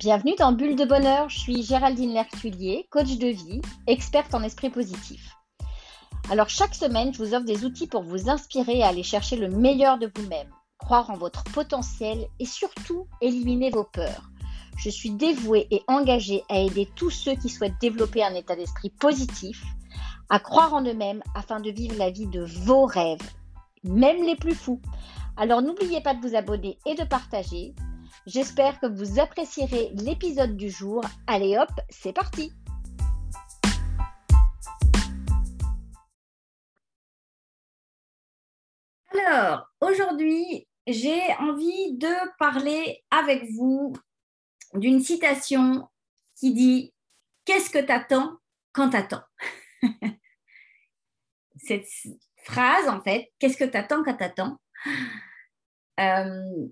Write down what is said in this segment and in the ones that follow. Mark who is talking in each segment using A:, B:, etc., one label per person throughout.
A: Bienvenue dans Bulle de Bonheur, je suis Géraldine Lertulier, coach de vie, experte en esprit positif. Alors chaque semaine, je vous offre des outils pour vous inspirer à aller chercher le meilleur de vous-même, croire en votre potentiel et surtout éliminer vos peurs. Je suis dévouée et engagée à aider tous ceux qui souhaitent développer un état d'esprit positif, à croire en eux-mêmes afin de vivre la vie de vos rêves, même les plus fous. Alors n'oubliez pas de vous abonner et de partager. J'espère que vous apprécierez l'épisode du jour. Allez hop, c'est parti. Alors, aujourd'hui, j'ai envie de parler avec vous d'une citation qui dit Qu'est-ce que t'attends quand t'attends? Cette phrase, en fait, Qu'est-ce que t'attends quand t'attends?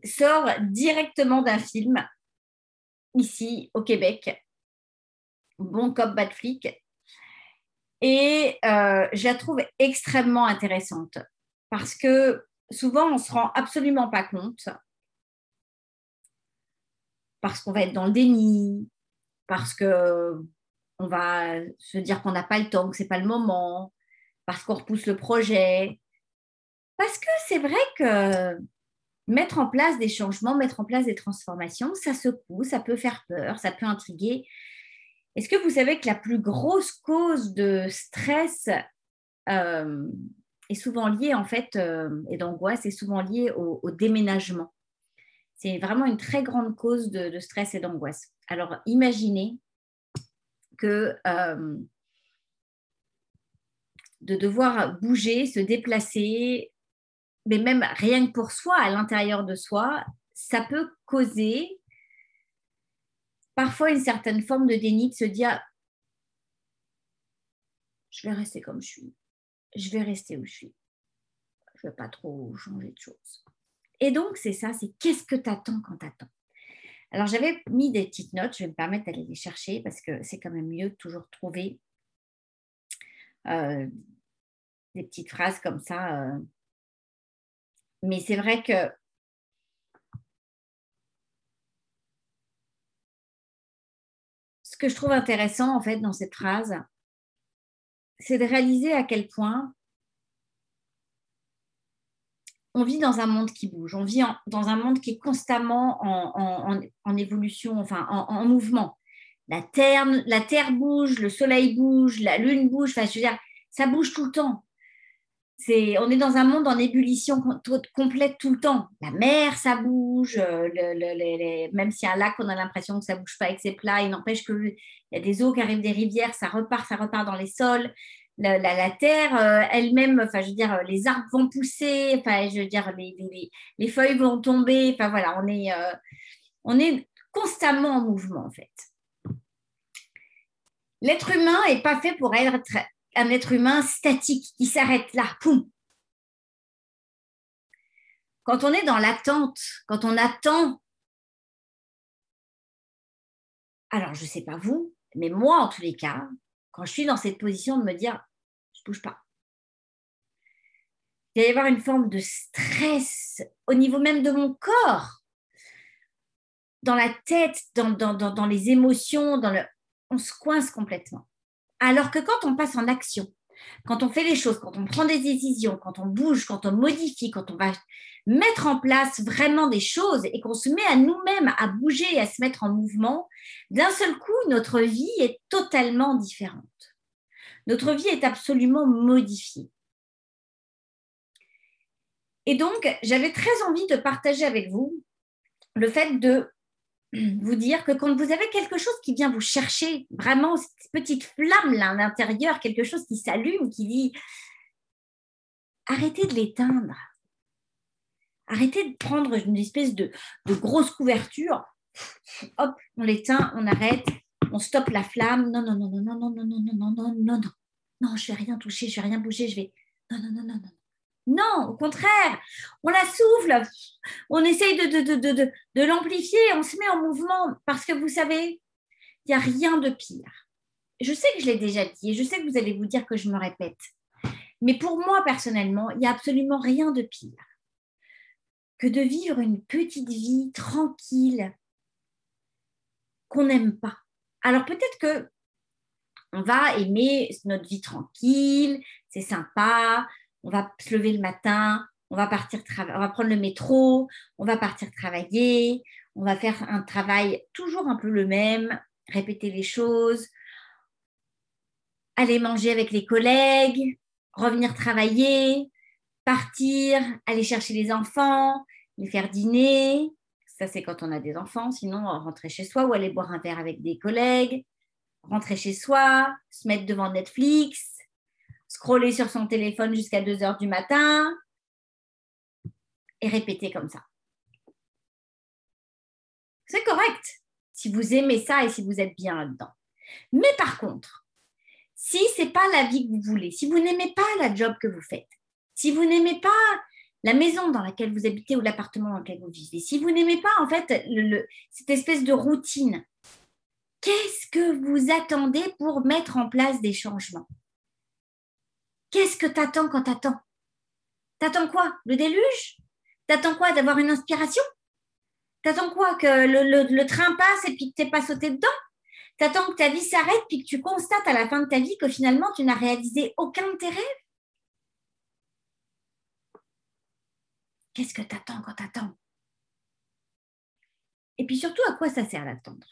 A: Sort directement d'un film ici au Québec, Bon cop, bad flic. Et euh, je la trouve extrêmement intéressante parce que souvent on ne se rend absolument pas compte parce qu'on va être dans le déni, parce que on va se dire qu'on n'a pas le temps, que c'est pas le moment, parce qu'on repousse le projet. Parce que c'est vrai que mettre en place des changements, mettre en place des transformations, ça secoue, ça peut faire peur, ça peut intriguer. Est-ce que vous savez que la plus grosse cause de stress euh, est souvent liée, en fait, euh, et d'angoisse, est souvent liée au, déménagement? C'est vraiment une très grande cause de, stress et d'angoisse. Alors, imaginez que euh, de devoir bouger, se déplacer, mais même rien que pour soi, à l'intérieur de soi, ça peut causer parfois une certaine forme de déni de se dire je vais rester comme je suis, je vais rester où je suis, je ne vais pas trop changer de choses. Et donc, c'est ça, c'est qu'est-ce que tu attends quand tu attends Alors, j'avais mis des petites notes, je vais me permettre d'aller les chercher parce que c'est quand même mieux de toujours trouver euh, des petites phrases comme ça. Euh, mais c'est vrai que ce que je trouve intéressant en fait dans cette phrase, c'est de réaliser à quel point on vit dans un monde qui bouge, on vit dans un monde qui est constamment en, évolution, enfin en, mouvement. La terre, la terre bouge, le soleil bouge, la lune bouge, enfin, veux dire, ça bouge tout le temps on est dans un monde en ébullition complète tout le temps. La mer, ça bouge, euh, même s'il y a un lac, on a l'impression que ça bouge pas avec ses plats. Il n'empêche qu'il y a des eaux qui arrivent des rivières, ça repart, ça repart dans les sols. La, terre euh, elle-même, enfin, je veux dire, les arbres vont pousser, enfin, je veux dire, les, feuilles vont tomber. Enfin, voilà, on est, euh, on est constamment en mouvement, en fait. L'être humain n'est pas fait pour être un être humain statique qui s'arrête là, poum. Quand on est dans l'attente, quand on attend, alors je ne sais pas vous, mais moi en tous les cas, quand je suis dans cette position de me dire, je ne bouge pas, il va y avoir une forme de stress au niveau même de mon corps, dans la tête, dans, dans, dans les émotions, dans le... on se coince complètement. Alors que quand on passe en action, quand on fait les choses, quand on prend des décisions, quand on bouge, quand on modifie, quand on va mettre en place vraiment des choses et qu'on se met à nous-mêmes à bouger et à se mettre en mouvement, d'un seul coup, notre vie est totalement différente. Notre vie est absolument modifiée. Et donc, j'avais très envie de partager avec vous le fait de vous dire que quand vous avez quelque chose qui vient vous chercher, vraiment cette petite flamme là à l'intérieur, quelque chose qui s'allume, qui dit arrêtez de l'éteindre. Arrêtez de prendre une espèce de, grosse couverture. Hop, on l'éteint, on arrête, on stoppe la flamme. Non, non, non, non, non, non, non, non, non, non, non, non, non. Non, je vais rien toucher, je vais rien bouger, je vais. Non, non, non, non, non. Non, au contraire, on la souffle, on essaye de, l'amplifier, on se met en mouvement parce que vous savez, il n'y a rien de pire. Je sais que je l'ai déjà dit et je sais que vous allez vous dire que je me répète. Mais pour moi, personnellement, il n'y a absolument rien de pire que de vivre une petite vie tranquille, qu'on n'aime pas. Alors peut-être que on va aimer notre vie tranquille, c'est sympa, on va se lever le matin, on va partir prendre le métro, on va partir travailler, on va faire un travail toujours un peu le même, répéter les choses, aller manger avec les collègues, revenir travailler, partir, aller chercher les enfants, les faire dîner. Ça, c'est quand on a des enfants. Sinon, rentrer chez soi ou aller boire un verre avec des collègues, rentrer chez soi, se mettre devant Netflix, scroller sur son téléphone jusqu'à 2 heures du matin et répéter comme ça. C'est correct si vous aimez ça et si vous êtes bien là-dedans. Mais par contre, si ce n'est pas la vie que vous voulez, si vous n'aimez pas la job que vous faites, si vous n'aimez pas la maison dans laquelle vous habitez ou l'appartement dans lequel vous vivez, si vous n'aimez pas en fait cette espèce de routine, qu'est-ce que vous attendez pour mettre en place des changements? Qu'est-ce que tu attends quand tu attends T'attends quoi? Le déluge? T'attends quoi? D'avoir une inspiration? T'attends quoi? Que le, train passe et puis que tu pas sauté dedans? T'attends que ta vie s'arrête puis que tu constates à la fin de ta vie que finalement tu n'as réalisé aucun de tes rêves? Qu'est-ce que t'attends quand t'attends? Et puis surtout, à quoi ça sert d'attendre?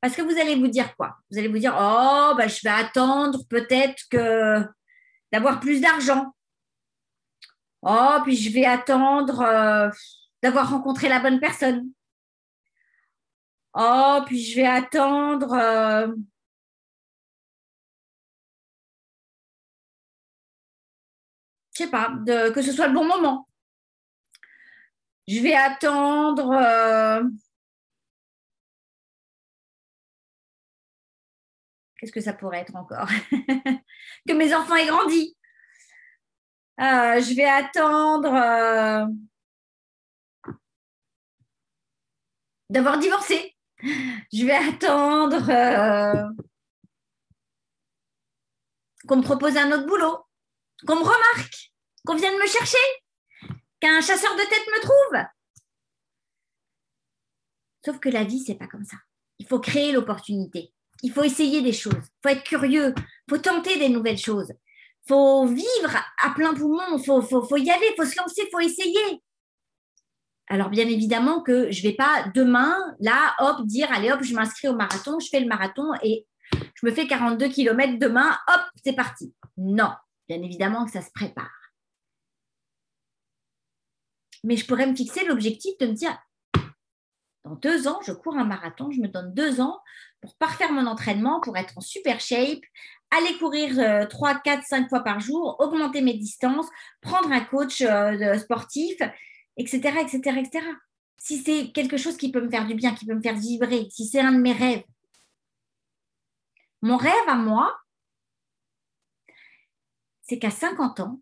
A: Parce que vous allez vous dire quoi? Vous allez vous dire, oh, bah, je vais attendre peut-être que d'avoir plus d'argent. Oh, puis je vais attendre euh, d'avoir rencontré la bonne personne. Oh, puis je vais attendre. Euh, je sais pas, que ce soit le bon moment. Je vais attendre. Euh, Qu'est-ce que ça pourrait être encore Que mes enfants aient grandi. Euh, je vais attendre d'avoir divorcé. Je vais attendre euh, qu'on me propose un autre boulot, qu'on me remarque, qu'on vienne me chercher, qu'un chasseur de tête me trouve. Sauf que la vie, c'est pas comme ça. Il faut créer l'opportunité. Il faut essayer des choses. Il faut être curieux. Il faut tenter des nouvelles choses. Il faut vivre à plein poumon. Il faut, y aller. Il faut se lancer. Il faut essayer. Alors, bien évidemment que je ne vais pas demain, là, hop, dire, allez, hop, je m'inscris au marathon, je fais le marathon et je me fais 42 km demain, hop, c'est parti. Non, bien évidemment que ça se prépare. Mais je pourrais me fixer l'objectif de me dire, dans deux ans, je cours un marathon, je me donne deux ans pour parfaire mon entraînement, pour être en super shape, aller courir 3, 4, 5 fois par jour, augmenter mes distances, prendre un coach euh, sportif etc., etc., etc. Si c'est quelque chose qui peut me faire du bien, qui peut me faire vibrer, si c'est un de mes rêves. Mon rêve à moi, c'est qu'à 50 ans,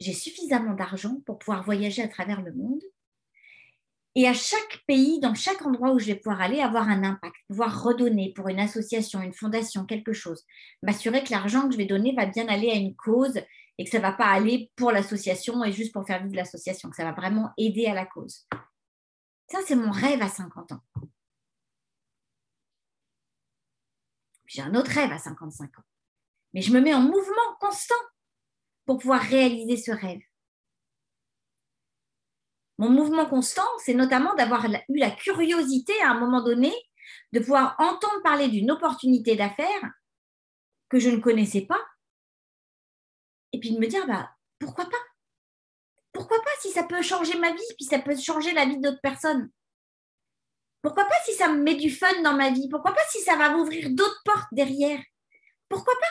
A: j'ai suffisamment d'argent pour pouvoir voyager à travers le monde et à chaque pays, dans chaque endroit où je vais pouvoir aller, avoir un impact, pouvoir redonner pour une association, une fondation, quelque chose. M'assurer que l'argent que je vais donner va bien aller à une cause et que ça ne va pas aller pour l'association et juste pour faire vivre l'association, que ça va vraiment aider à la cause. Ça, c'est mon rêve à 50 ans. J'ai un autre rêve à 55 ans. Mais je me mets en mouvement constant pour pouvoir réaliser ce rêve. Mon mouvement constant, c'est notamment d'avoir eu la curiosité à un moment donné de pouvoir entendre parler d'une opportunité d'affaires que je ne connaissais pas. Et puis de me dire, bah, pourquoi pas? Pourquoi pas si ça peut changer ma vie, puis ça peut changer la vie d'autres personnes? Pourquoi pas si ça me met du fun dans ma vie? Pourquoi pas si ça va m'ouvrir d'autres portes derrière? Pourquoi pas?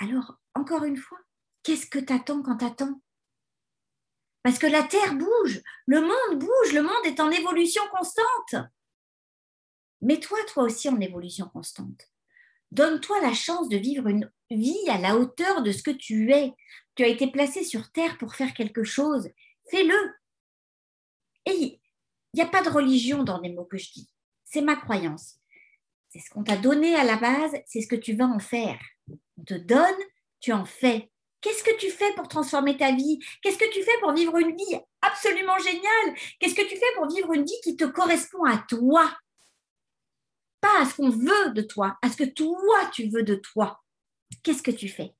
A: Alors, encore une fois, qu'est-ce que tu attends quand tu attends Parce que la Terre bouge, le monde bouge, le monde est en évolution constante. Mets-toi, toi aussi, en évolution constante. Donne-toi la chance de vivre une vie à la hauteur de ce que tu es. Tu as été placé sur Terre pour faire quelque chose. Fais-le. Et il n'y a pas de religion dans les mots que je dis. C'est ma croyance. C'est ce qu'on t'a donné à la base, c'est ce que tu vas en faire. On te donne, tu en fais. Qu'est-ce que tu fais pour transformer ta vie? Qu'est-ce que tu fais pour vivre une vie absolument génial. Qu'est-ce que tu fais pour vivre une vie qui te correspond à toi? Pas à ce qu'on veut de toi, à ce que toi tu veux de toi. Qu'est-ce que tu fais?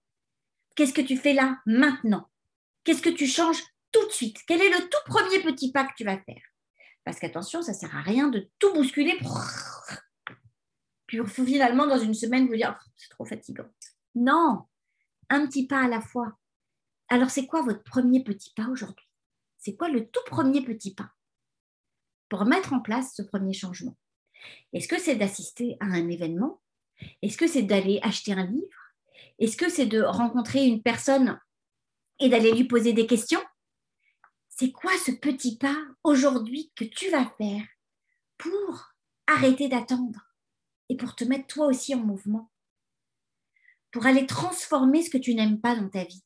A: Qu'est-ce que tu fais là, maintenant? Qu'est-ce que tu changes tout de suite? Quel est le tout premier petit pas que tu vas faire? Parce qu'attention, ça ne sert à rien de tout bousculer. Puis finalement, dans une semaine, vous dire, c'est trop fatigant. Non, un petit pas à la fois. Alors, c'est quoi votre premier petit pas aujourd'hui? C'est quoi le tout premier petit pas pour mettre en place ce premier changement? Est-ce que c'est d'assister à un événement? Est-ce que c'est d'aller acheter un livre? Est-ce que c'est de rencontrer une personne et d'aller lui poser des questions? C'est quoi ce petit pas aujourd'hui que tu vas faire pour arrêter d'attendre et pour te mettre toi aussi en mouvement? Pour aller transformer ce que tu n'aimes pas dans ta vie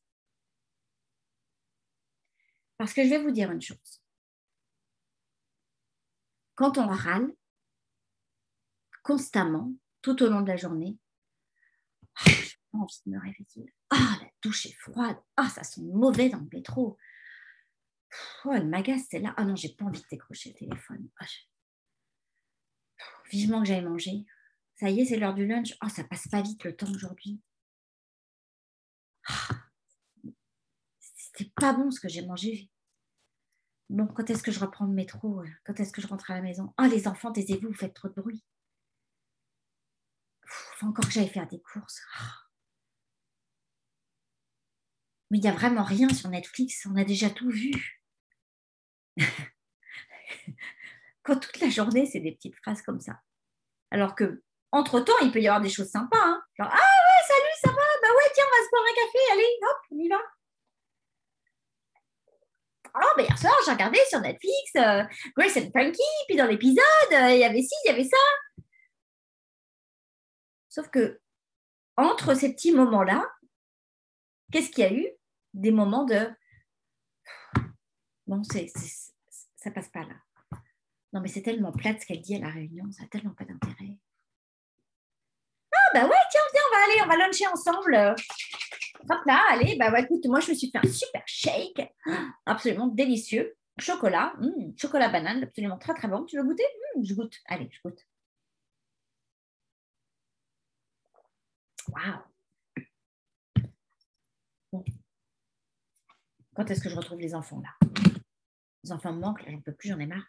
A: parce que je vais vous dire une chose. Quand on râle constamment, tout au long de la journée, oh, pas envie de me réveiller. Ah, la douche est froide. Ah, ça sent mauvais dans le métro. Oh, le magasin, c'est là. Ah non, j'ai pas envie de décrocher le téléphone. Ah, vivement que j'aille manger. Ça y est, c'est l'heure du lunch. Oh, ça passe pas vite le temps aujourd'hui. Ah, c'était pas bon ce que j'ai mangé. Bon, quand est-ce que je reprends le métro Quand est-ce que je rentre à la maison? Oh, les enfants, taisez-vous, vous faites trop de bruit. Faut encore que j'aille faire des courses. Mais il n'y a vraiment rien sur Netflix, on a déjà tout vu. quand toute la journée, c'est des petites phrases comme ça. Alors que, entre-temps, il peut y avoir des choses sympas. Hein. Ah ouais, salut, ça va Bah ouais, tiens, on va se boire un café, allez, hop, on y va. Oh, mais hier soir, j'ai regardé sur Netflix euh, Grace and Frankie, puis dans l'épisode, euh, il y avait ci, il y avait ça. Sauf que, entre ces petits moments-là, qu'est-ce qu'il y a eu? Des moments de. Bon, c'est, ça passe pas là. Non, mais c'est tellement plate ce qu'elle dit à la réunion, ça n'a tellement pas d'intérêt. Ah, bah ouais, tiens, tiens, on va aller, on va luncher ensemble. Hop là, allez, bah écoute, moi je me suis fait un super shake, absolument délicieux. Chocolat, hmm, chocolat banane, absolument très très bon. Tu veux goûter? Hmm, Je goûte. Allez, je goûte. Waouh Quand est-ce que je retrouve les enfants là? Les enfants me manquent, j'en peux plus, j'en ai marre.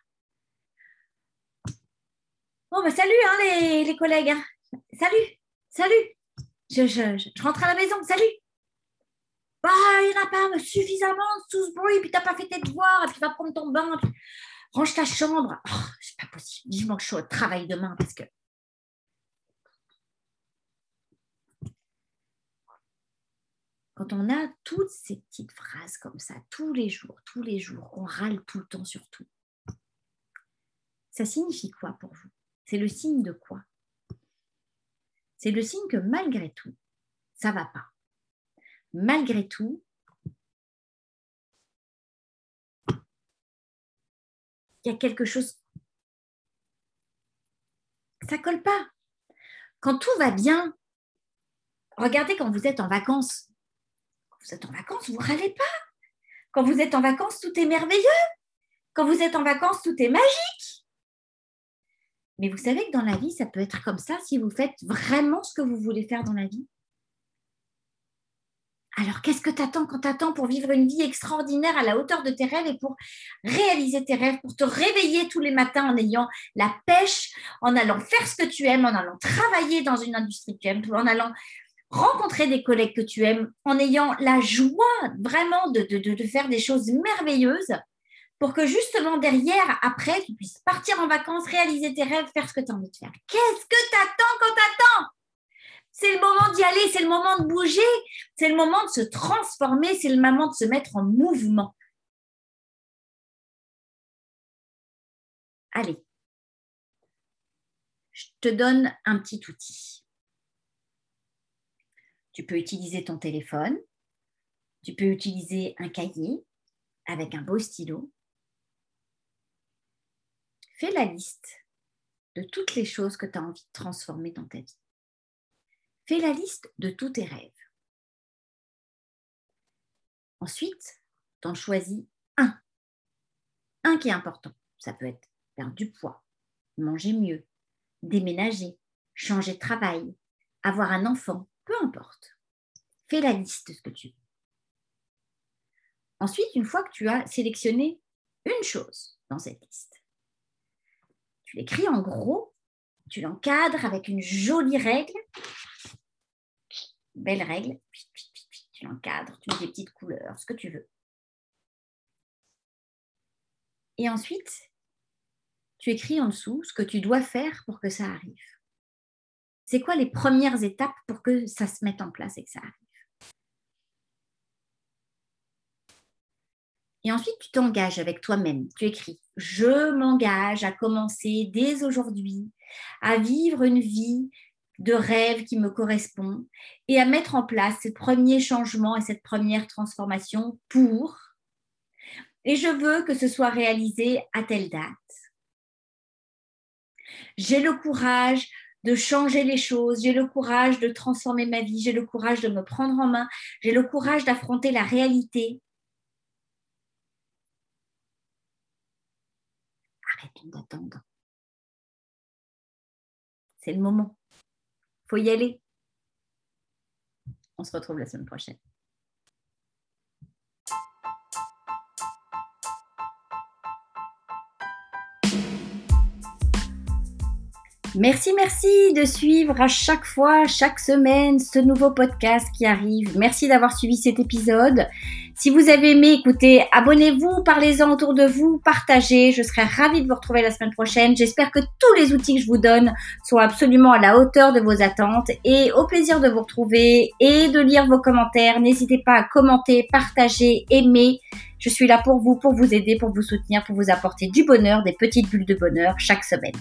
A: Bon, bah salut hein, les, les collègues. Hein. Salut, salut. Je, je, je rentre à la maison, salut. Bah, il n'y en a pas suffisamment sous ce bruit, puis tu n'as pas fait tes devoirs, et puis tu vas prendre ton bain, puis range ta chambre. Oh, c'est pas possible. Dis-moi que je suis au travail demain parce que. Quand on a toutes ces petites phrases comme ça, tous les jours, tous les jours, on râle tout le temps sur tout, ça signifie quoi pour vous? C'est le signe de quoi? C'est le signe que malgré tout, ça ne va pas malgré tout, il y a quelque chose. Ça colle pas. Quand tout va bien, regardez quand vous êtes en vacances. Quand vous êtes en vacances, vous ne râlez pas. Quand vous êtes en vacances, tout est merveilleux. Quand vous êtes en vacances, tout est magique. Mais vous savez que dans la vie, ça peut être comme ça si vous faites vraiment ce que vous voulez faire dans la vie. Alors, qu'est-ce que tu attends quand tu attends pour vivre une vie extraordinaire à la hauteur de tes rêves et pour réaliser tes rêves, pour te réveiller tous les matins en ayant la pêche, en allant faire ce que tu aimes, en allant travailler dans une industrie que tu aimes, en allant rencontrer des collègues que tu aimes, en ayant la joie vraiment de, de faire des choses merveilleuses? Pour que justement derrière, après, tu puisses partir en vacances, réaliser tes rêves, faire ce que tu as envie de faire. Qu'est-ce que tu attends quand tu attends c'est le moment d'y aller, c'est le moment de bouger, c'est le moment de se transformer, c'est le moment de se mettre en mouvement. Allez, je te donne un petit outil. Tu peux utiliser ton téléphone, tu peux utiliser un cahier avec un beau stylo. Fais la liste de toutes les choses que tu as envie de transformer dans ta vie. Fais la liste de tous tes rêves. Ensuite, t'en choisis un un qui est important. Ça peut être perdre du poids, manger mieux, déménager, changer de travail, avoir un enfant, peu importe. Fais la liste de ce que tu veux. Ensuite, une fois que tu as sélectionné une chose dans cette liste, tu l'écris en gros, tu l'encadres avec une jolie règle, belle règle, tu l'encadres, tu mets des petites couleurs, ce que tu veux. Et ensuite, tu écris en dessous ce que tu dois faire pour que ça arrive. C'est quoi les premières étapes pour que ça se mette en place et que ça arrive? Et ensuite, tu t'engages avec toi-même. Tu écris, je m'engage à commencer dès aujourd'hui à vivre une vie de rêve qui me correspond et à mettre en place ce premier changement et cette première transformation pour, et je veux que ce soit réalisé à telle date. J'ai le courage de changer les choses, j'ai le courage de transformer ma vie, j'ai le courage de me prendre en main, j'ai le courage d'affronter la réalité arrêtons d'attendre. C'est le moment. Faut y aller. On se retrouve la semaine prochaine. Merci, merci de suivre à chaque fois, chaque semaine, ce nouveau podcast qui arrive. Merci d'avoir suivi cet épisode. Si vous avez aimé, écoutez, abonnez-vous, parlez-en autour de vous, partagez. Je serai ravie de vous retrouver la semaine prochaine. J'espère que tous les outils que je vous donne sont absolument à la hauteur de vos attentes et au plaisir de vous retrouver et de lire vos commentaires. N'hésitez pas à commenter, partager, aimer. Je suis là pour vous, pour vous aider, pour vous soutenir, pour vous apporter du bonheur, des petites bulles de bonheur chaque semaine.